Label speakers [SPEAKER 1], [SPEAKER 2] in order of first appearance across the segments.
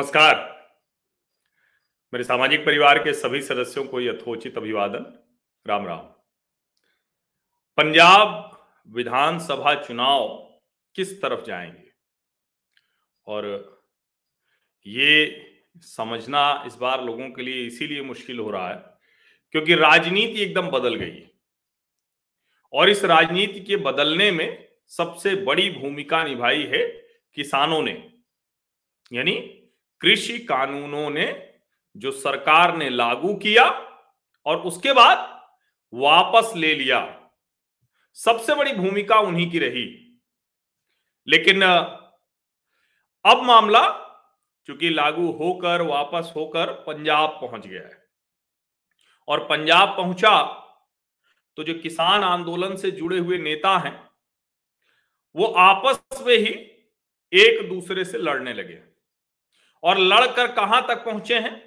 [SPEAKER 1] नमस्कार। मेरे सामाजिक परिवार के सभी सदस्यों को यथोचित अभिवादन। राम राम। पंजाब विधानसभा चुनाव किस तरफ़ जाएँगे? और ये समझना इस बार लोगों के लिए इसीलिए मुश्किल हो रहा है क्योंकि राजनीति एकदम बदल गई और इस राजनीति के बदलने में सबसे बड़ी भूमिका निभाई है किसानों ने, यानी कृषि कानूनों ने जो सरकार ने लागू किया और उसके बाद वापस ले लिया। सबसे बड़ी भूमिका उन्हीं की रही। लेकिन अब मामला चूँकि लागू होकर, वापस होकर पंजाब पहुँच गया है। और पंजाब पहुँचा तो जो किसान आंदोलन से जुड़े हुए नेता हैं, वो आपस में ही एक दूसरे से लड़ने लगे। और लड़कर कहाँ तक पहुँचे हैं?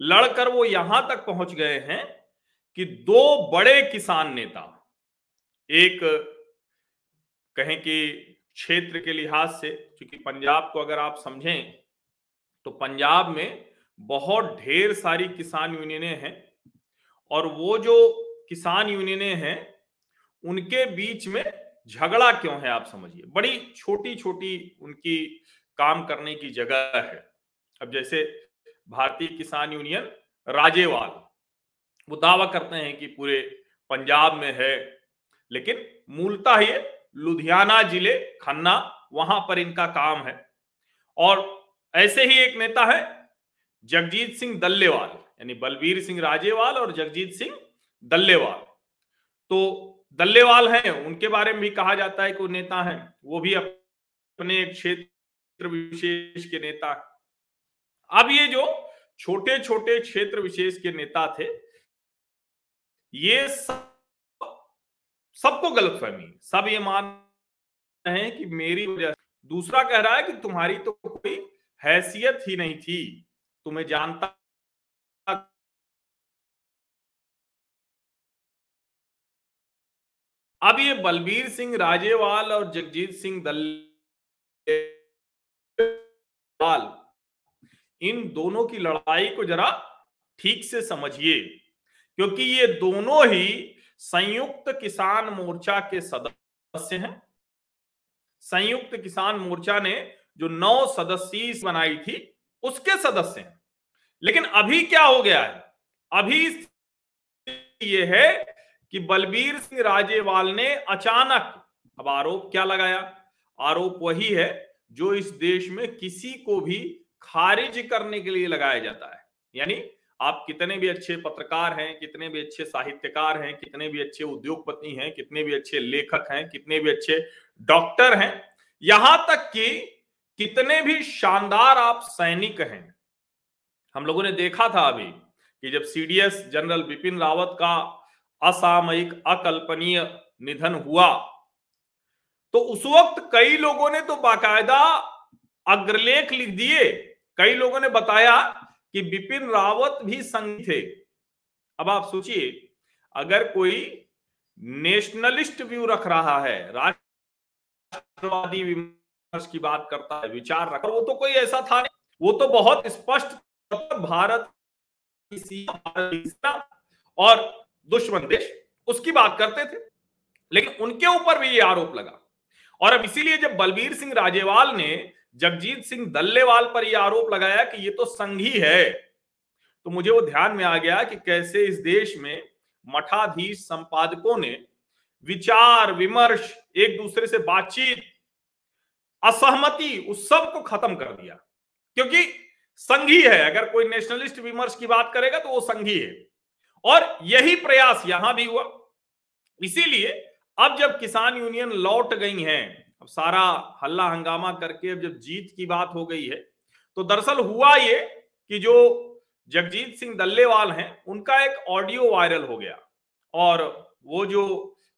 [SPEAKER 1] लड़कर वो यहाँ तक पहुँच गए हैं कि दो बड़े किसान नेता, एक कहें कि क्षेत्र के लिहाज से, क्योंकि पंजाब को अगर आप समझें तो पंजाब में बहुत ढेर सारी किसान यूनियनें हैं और वो जो किसान यूनियनें हैं, उनके बीच में झगड़ा क्यों है आप समझिए? बड़ी छोटी छोटी उनकी काम करने की जगह है। अब जैसे भारतीय किसान यूनियन राजेवाल, वो दावा करते हैं कि पूरे पंजाब में है, लेकिन मूलतः ये लुधियाना ज़िले, खन्ना, वहाँ पर इनका काम है। और ऐसे ही एक नेता है, जगजीत सिंह दल्लेवाल, यानी बलबीर सिंह राजेवाल और जगजीत सिंह दल्लेवाल। तो दल्लेवाल हैं, उनके बारे में भी कहा जाता है कि वो नेता हैं, वो भी अपने एक क्षेत्र क्षेत्र विशेष के नेता अब ये जो छोटे छोटे क्षेत्र विशेष के नेता थे, ये सब, सबको गलत फहमी सब ये मान रहे हैं कि मेरी वजह दूसरा कह रहा है कि तुम्हारी तो कोई हैसियत ही नहीं थी। तुम्हें जानता अब ये बलबीर सिंह राजेवाल और जगजीत सिंह दल सवाल इन दोनों की लड़ाई को जरा ठीक से समझिए, क्योंकि ये दोनों ही संयुक्त किसान मोर्चा के सदस्य हैं। संयुक्त किसान मोर्चा ने जो नौ सदस्य बनाई थी, उसके सदस्य हैं। लेकिन अभी क्या हो गया है? अभी ये है कि बलबीर सिंह राजेवाल ने अचानक, अब आरोप क्या लगाया? आरोप वही है जो इस देश में किसी को भी खारिज करने के लिए लगाया जाता है। यानी आप कितने भी अच्छे पत्रकार हैं, कितने भी अच्छे साहित्यकार हैं, कितने भी अच्छे उद्योगपति हैं, कितने भी अच्छे लेखक हैं, कितने भी अच्छे डॉक्टर हैं, यहाँ तक कि कितने भी शानदार आप सैनिक हैं। हम लोगों ने देखा था अभी कि जब सीडीएस जनरल बिपिन रावत का असामयिक अकल्पनीय निधन हुआ तो उस वक्त कई लोगों ने तो बाकायदा अग्रलेख लिख दिए। कई लोगों ने बताया कि बिपिन रावत भी संघ थे। अब आप सोचिए, अगर कोई नेशनलिस्ट व्यू रख रहा है, राष्ट्रवादी विमर्श की बात करता है, विचार रख, वो तो कोई ऐसा था नहीं। वो तो बहुत स्पष्ट भारत और दुश्मन देश, उसकी बात करते थे। लेकिन उनके ऊपर भी ये आरोप लगा। और अब इसीलिए जब बलबीर सिंह राजेवाल ने जगजीत सिंह दल्लेवाल पर यह आरोप लगाया कि ये तो संघी है तो मुझे वो ध्यान में आ गया कि कैसे इस देश में मठाधीश संपादकों ने विचार, विमर्श, एक दूसरे से बातचीत, असहमति, उस सबको खत्म कर दिया। क्योंकि संघी है अगर कोई नेशनलिस्ट विमर्श की बात करेगा तो वो संघी है। और यही प्रयास यहाँ भी हुआ। इसीलिए अब जब किसान यूनियन लौट गई हैं, अब सारा हल्ला हंगामा करके अब जब जीत की बात हो गई है तो दरअसल हुआ ये कि जो जगजीत सिंह दल्लेवाल हैं, उनका एक ऑडियो वायरल हो गया। और वो जो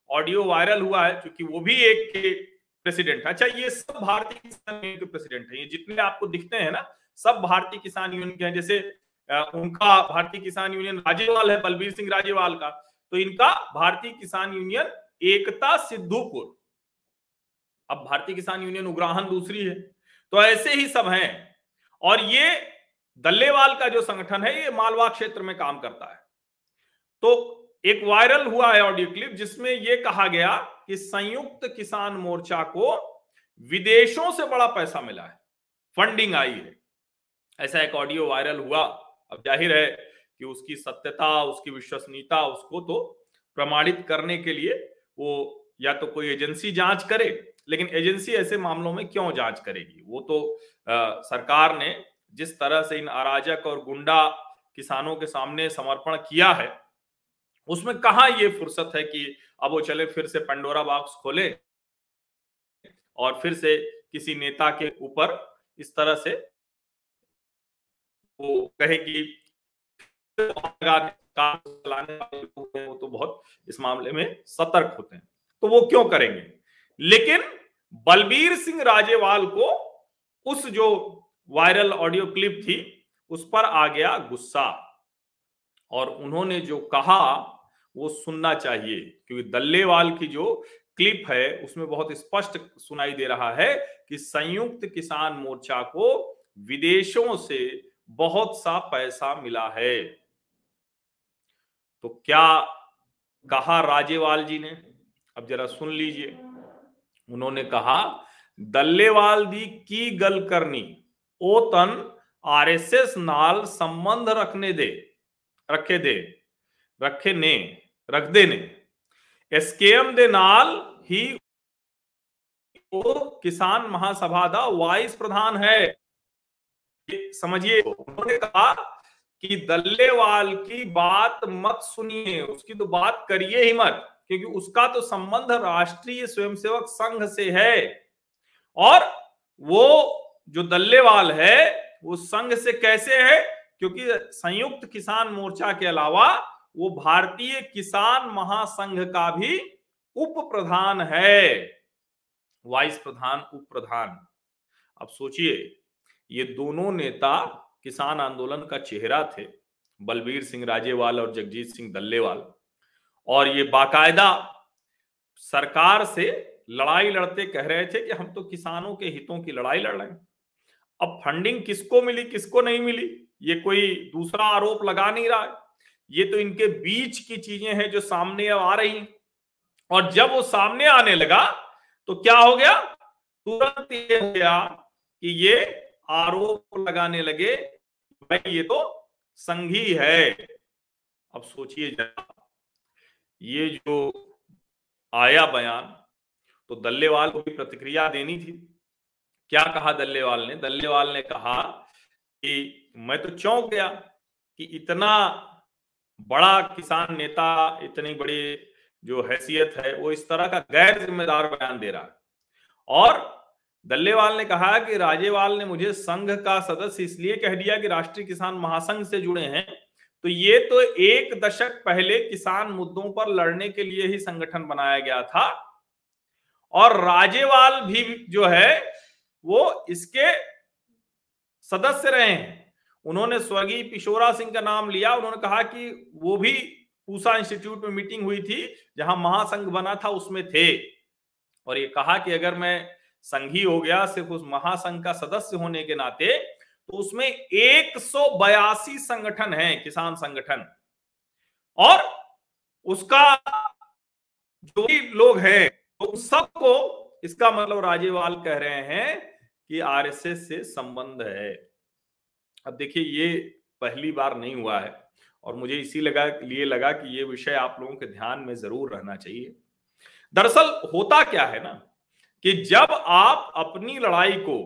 [SPEAKER 1] ऑडियो वायरल हुआ है, क्योंकि वो भी एक प्रेसिडेंट है। अच्छा ये सब भारतीय किसान यूनियन के प्रेसिडेंट है। ये जितने आपको दिखते हैं ना, सब भारतीय किसान यूनियन के हैं। जैसे उनका भारतीय किसान यूनियन राजेवाल है, बलबीर सिंह राजेवाल का। तो इनका भारतीय किसान यूनियन एकता सिद्धूपुर अब भारतीय किसान यूनियन उग्राहन दूसरी है। तो ऐसे ही सब हैं। और ये दल्लेवाल का जो संगठन है, ये मालवा क्षेत्र में काम करता है। तो एक वायरल हुआ है ऑडियो क्लिप, जिसमें यह कहा गया कि संयुक्त किसान मोर्चा को विदेशों से बड़ा पैसा मिला है। फंडिंग आई है। ऐसा एक ऑडियो वायरल हुआ। अब ज़ाहिर है कि उसकी सत्यता, उसकी विश्वसनीयता, उसको तो प्रमाणित करने के लिए वो या तो कोई एजेंसी जाँच करे लेकिन एजेंसी ऐसे मामलों में क्यों जाँच करेगी? वो तो आ, सरकार ने जिस तरह से इन अराजक और गुंडा किसानों के सामने समर्पण किया है उसमें कहा ये फुर्सत है कि अब वो चले फिर से पंडोरा बॉक्स खोले और फिर से किसी नेता के ऊपर इस तरह से वो कहे कि चलाने वाले लोग हैं, वो तो बहुत इस मामले में सतर्क होते हैं। तो वो क्यों करेंगे? लेकिन बलबीर सिंह राजेवाल को उस जो वायरल ऑडियो क्लिप थी, उस पर आ गया गुस्सा। और उन्होंने जो कहा, वो सुनना चाहिए, क्योंकि दल्लेवाल की जो क्लिप है, उसमें बहुत स्पष्ट सुनाई दे रहा है कि संयुक्त किसान मोर्चा को विदेशों से बहुत सा पैसा मिला है। तो क्या कहा राजेवाल जी ने? अब जरा सुन लीजिए। उन्होंने कहा, दल्लेवाल दी की गल करनी? ओ तन आरएसएस नाल संबंध रखने दे, रखे दे, रखे ने रख दे ने एसकेएम दे नाल ही वो किसान महासभा का वाइस प्रधान है। समझिए, उन्होंने कहा कि दल्लेवाल की बात मत सुनिए, उसकी तो बात करिए ही मत, क्योंकि उसका तो संबंध राष्ट्रीय स्वयंसेवक संघ से है। और वो जो दल्लेवाल है, वो संघ से कैसे है? क्योंकि संयुक्त किसान मोर्चा के अलावा वो भारतीय किसान महासंघ का भी उप प्रधान है। वाइस प्रधान उप प्रधान अब सोचिए, ये दोनों नेता किसान आंदोलन का चेहरा थे बलबीर सिंह राजेवाल और जगजीत सिंह दल्लेवाल। और ये बाकायदा सरकार से लड़ाई लड़ते कह रहे थे कि हम तो किसानों के हितों की लड़ाई लड़ रहे हैं। अब फंडिंग किसको मिली, किसको नहीं मिली, ये कोई दूसरा आरोप लगा नहीं रहा है। ये तो इनके बीच की चीज़ें हैं जो सामने आ रही और जब वो सामने आने लगा तो क्या हो गया? तुरंत ये हो गया कि ये आरोप लगाने लगे, भाई, ये तो संघी है। अब सोचिए जरा, ये जो आया बयान तो दल्लेवाल को भी प्रतिक्रिया देनी थी। क्या कहा दल्लेवाल ने? दल्लेवाल ने कहा कि, मैं तो चौंक गया कि इतना बड़ा किसान नेता, इतनी बड़ी जो हैसियत है, वो इस तरह का गैर जिम्मेदार बयान दे रहा है। और दल्लेवाल ने कहा कि राजेवाल ने मुझे संघ का सदस्य इसलिए कह दिया कि राष्ट्रीय किसान महासंघ से जुड़े हैं। तो ये तो एक दशक पहले किसान मुद्दों पर लड़ने के लिए ही संगठन बनाया गया था। और राजेवाल भी जो है, वो इसके सदस्य रहे हैं। उन्होंने स्वर्गीय पिशोरा सिंह का नाम लिया। उन्होंने कहा कि वो भी पूसा इंस्टीट्यूट में मीटिंग हुई थी, जहाँ महासंघ बना था, उसमें थे। और ये कहा कि अगर मैं संघी हो गया, सिर्फ़ उस महासंघ का सदस्य होने के नाते तो उसमें एक सौ बयासी संगठन है, किसान संगठन। और उसका जो भी लोग हैं तो सबको इसका मतलब राजेवाल कह रहे हैं कि आरएसएस से संबंध है। अब देखिए, ये पहली बार नहीं हुआ है, और मुझे इसी लगा, लिए लगा कि ये विषय आप लोगों के ध्यान में ज़रूर रहना चाहिए। दरअसल होता क्या है ना कि जब आप अपनी लड़ाई को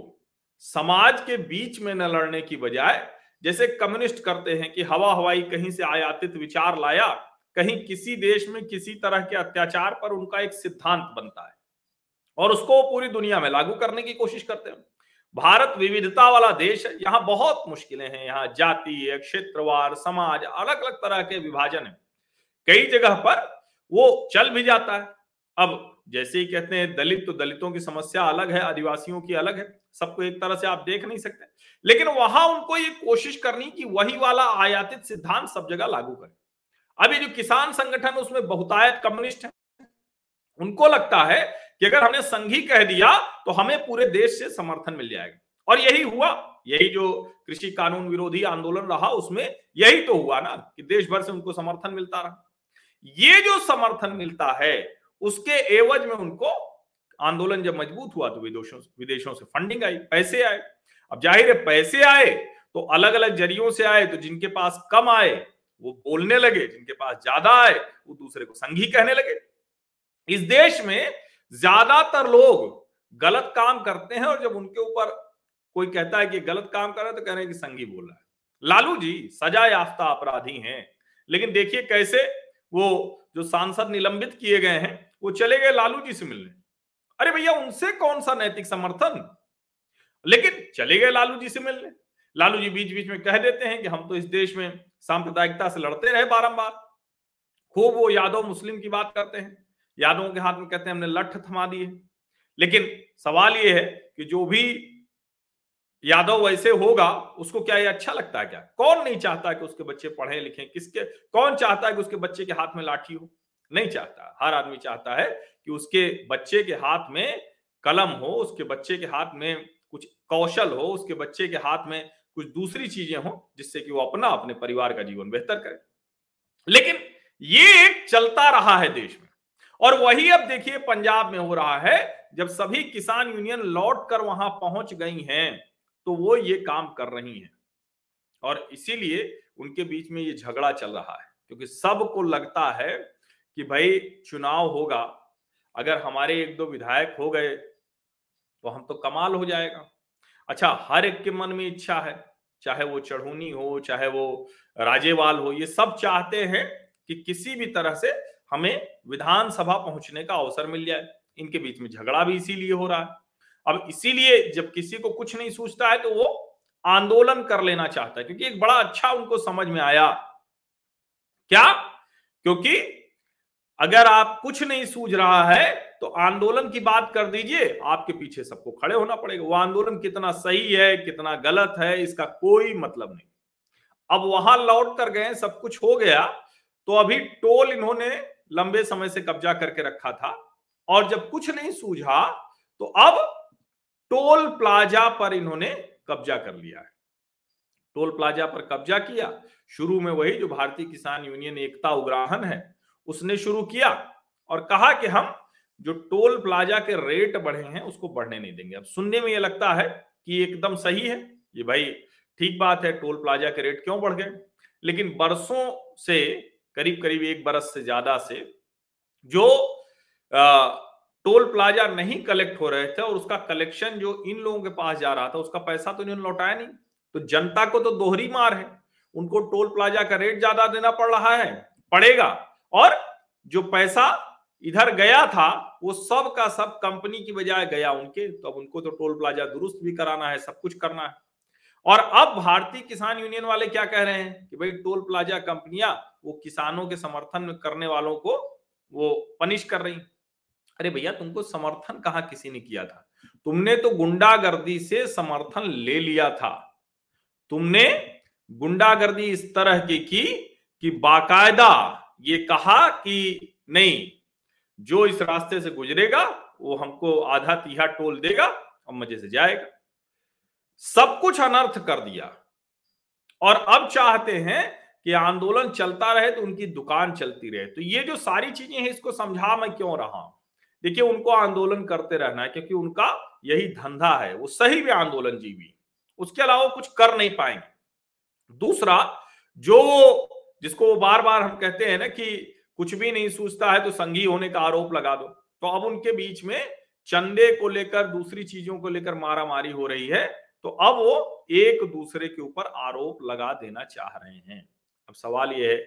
[SPEAKER 1] समाज के बीच में न लड़ने की बजाय, जैसे कम्युनिस्ट करते हैं कि हवा हवाई कहीं से आयातित विचार लाया, कहीं किसी देश में किसी तरह के अत्याचार पर उनका एक सिद्धांत बनता है और उसको पूरी दुनिया में लागू करने की कोशिश करते हैं। भारत विविधता वाला देश है, यहाँ बहुत मुश्किलें हैं, यहाँ जाति क्षेत्रवार, समाज अलग अलग तरह के विभाजन है। कई जगह पर वो चल भी जाता है। अब जैसे ही कहते हैं, दलित तो दलितों की समस्या अलग है, आदिवासियों की अलग है, सबको एक तरह से आप देख नहीं सकते। लेकिन वहाँ उनको ये कोशिश करनी कि वही वाला आयातित सिद्धांत सब जगह लागू करें। अभी जो किसान संगठन उसमें बहुतायत कम्युनिस्ट है। उनको लगता है कि अगर हमने संघी कह दिया तो हमें पूरे देश से समर्थन मिल जाएगा। और यही हुआ, यही जो कृषि कानून विरोधी आंदोलन रहा, उसमें यही तो हुआ ना, कि देश भर से उनको समर्थन मिलता रहा। ये जो समर्थन मिलता है उसके एवज में उनको आंदोलन जब मज़बूत हुआ तो विदेशों विदेशों से फंडिंग आई, पैसे आए। अब ज़ाहिर है पैसे आए तो अलग अलग जरियों से आए तो जिनके पास कम आए, वो बोलने लगे, जिनके पास ज़्यादा आए, वो दूसरे को संघी कहने लगे। इस देश में ज़्यादातर लोग गलत काम करते हैं और जब उनके ऊपर कोई कहता है कि गलत काम कर रहे हैं तो कह रहे हैं कि संघी बोल रहा है। लालू जी, सजा याफ्ता अपराधी हैं, लेकिन देखिए कैसे वो जो सांसद निलंबित किए गए हैं वो चले गए लालू जी से मिलने। अरे भैया, उनसे कौन सा नैतिक समर्थन? लेकिन चले गए लालू जी से मिलने। लालू जी बीच बीच में कह देते हैं कि हम तो इस देश में सांप्रदायिकता से लड़ते रहे बारंबार। खूब वो यादव मुस्लिम की बात करते हैं। यादवों के हाथ में कहते हैं, हमने लठ थमा दिए। लेकिन सवाल ये है कि जो भी यादव वैसे होगा, उसको क्या ये अच्छा लगता है क्या? कौन नहीं चाहता कि उसके बच्चे पढ़े लिखें किसके, कौन चाहता है कि उसके बच्चे के हाथ में लाठी हो? नहीं चाहता। हर आदमी चाहता है कि उसके बच्चे के हाथ में कलम हो, उसके बच्चे के हाथ में कुछ कौशल हो, उसके बच्चे के हाथ में कुछ दूसरी चीज़ें हो, जिससे कि वो अपना अपने परिवार का जीवन बेहतर करे। लेकिन ये एक चलता रहा है देश में। और वही अब देखिए पंजाब में हो रहा है, जब सभी किसान यूनियन लौट कर वहाँ पहुँच गई हैं तो वो ये काम कर रही हैं। और इसीलिए उनके बीच में ये झगड़ा चल रहा है, क्योंकि सबको लगता है कि भाई चुनाव होगा, अगर हमारे एक दो विधायक हो गए तो हम तो कमाल हो जाएगा। अच्छा हर एक के मन में इच्छा है, चाहे वो चढ़ूनी हो, चाहे वो राजेवाल हो, ये सब चाहते हैं कि किसी भी तरह से हमें विधानसभा पहुँचने का अवसर मिल जाए। इनके बीच में झगड़ा भी इसीलिए हो रहा है। अब इसीलिए जब किसी को कुछ नहीं सूझता है तो वो आंदोलन कर लेना चाहता है, क्योंकि एक बड़ा अच्छा उनको समझ में आया। क्या? क्योंकि अगर आप कुछ नहीं सूझ रहा है तो आंदोलन की बात कर दीजिए, आपके पीछे सबको खड़े होना पड़ेगा। वो आंदोलन कितना सही है, कितना गलत है, इसका कोई मतलब नहीं। अब वहाँ लौट कर गए, सब कुछ हो गया तो अभी टोल इन्होंने लंबे समय से कब्जा करके रखा था, और जब कुछ नहीं सूझा तो अब टोल प्लाजा पर इन्होंने कब्जा कर लिया है। टोल प्लाजा पर कब्जा किया। शुरू में वही जो भारतीय किसान यूनियन एकता उग्राहन है उसने शुरू किया और कहा कि हम जो टोल प्लाजा के रेट बढ़े हैं उसको बढ़ने नहीं देंगे। अब सुनने में यह लगता है कि एकदम सही है ये भाई ठीक बात है टोल प्लाजा के रेट क्यों बढ़ गए? लेकिन बरसों से करीब करीब एक बरस से ज़्यादा से जो आ, टोल प्लाजा नहीं कलेक्ट हो रहे थे और उसका कलेक्शन जो इन लोगों के पास जा रहा था उसका पैसा तो इन्होंने लौटाया नहीं। तो जनता को तो दोहरी मार है। उनको टोल प्लाजा का रेट ज़्यादा देना पड़ रहा है पड़ेगा। और जो पैसा इधर गया था, वो सब का सब कंपनी की बजाय गया उनके। तो अब उनको तो टोल प्लाजा दुरुस्त भी कराना है, सब कुछ करना है। और अब भारतीय किसान यूनियन वाले क्या कह रहे हैं कि भाई टोल प्लाजा कंपनियाँ, वो किसानों के समर्थन करने वालों को वो पनिश कर रही अरे भैया, तुमको समर्थन कहा किसी ने किया था? तुमने तो गुंडागर्दी से समर्थन ले लिया था। तुमने गुंडागर्दी इस तरह की की कि बाकायदा ये कहा कि नहीं, जो इस रास्ते से गुजरेगा, वो हमको आधा तीहा टोल देगा और मज़े से जाएगा। सब कुछ अनर्थ कर दिया। और अब चाहते हैं कि आंदोलन चलता रहे तो उनकी दुकान चलती रहे। तो ये जो सारी चीज़ें हैं, इसको समझा मैं क्यों रहा हूँ? देखिए, उनको आंदोलन करते रहना है, क्योंकि उनका यही धंधा है। वो सही भी आंदोलन जीवी उसके अलावा कुछ कर नहीं पाएँगे। दूसरा, जो जिसको वो बार बार हम कहते हैं ना कि कुछ भी नहीं सूझता है तो संघी होने का आरोप लगा दो। तो अब उनके बीच में चंदे को लेकर, दूसरी चीज़ों को लेकर मारा मारी हो रही है तो अब वो एक दूसरे के ऊपर आरोप लगा देना चाह रहे हैं। अब सवाल यह है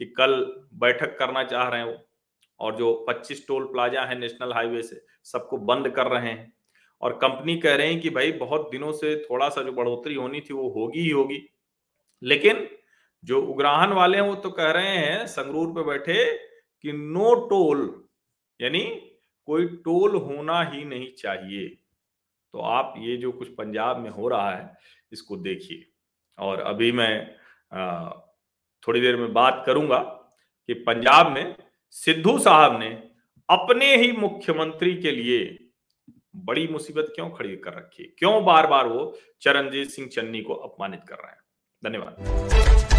[SPEAKER 1] कि कल बैठक करना चाह रहे हैं वो और जो 25 टोल प्लाजा है नेशनल हाईवे से, सबको बंद कर रहे हैं और कंपनी कह रहे हैं कि भाई बहुत दिनों से थोड़ा सा जो बढ़ोतरी होनी थी वो होगी ही होगी, लेकिन जो उग्राहन वाले हैं, वो तो कह रहे हैं, संगरूर पे बैठे कि नो टोल यानी कोई टोल होना ही नहीं चाहिए। तो आप ये जो कुछ पंजाब में हो रहा है, इसको देखिए। और अभी मैं थोड़ी देर में बात करूँगा कि पंजाब में सिद्धू साहब ने अपने ही मुख्यमंत्री के लिए बड़ी मुसीबत क्यों खड़ी कर रखी है? क्यों बार बार वो चरणजीत सिंह चन्नी को अपमानित कर रहे हैं? धन्यवाद।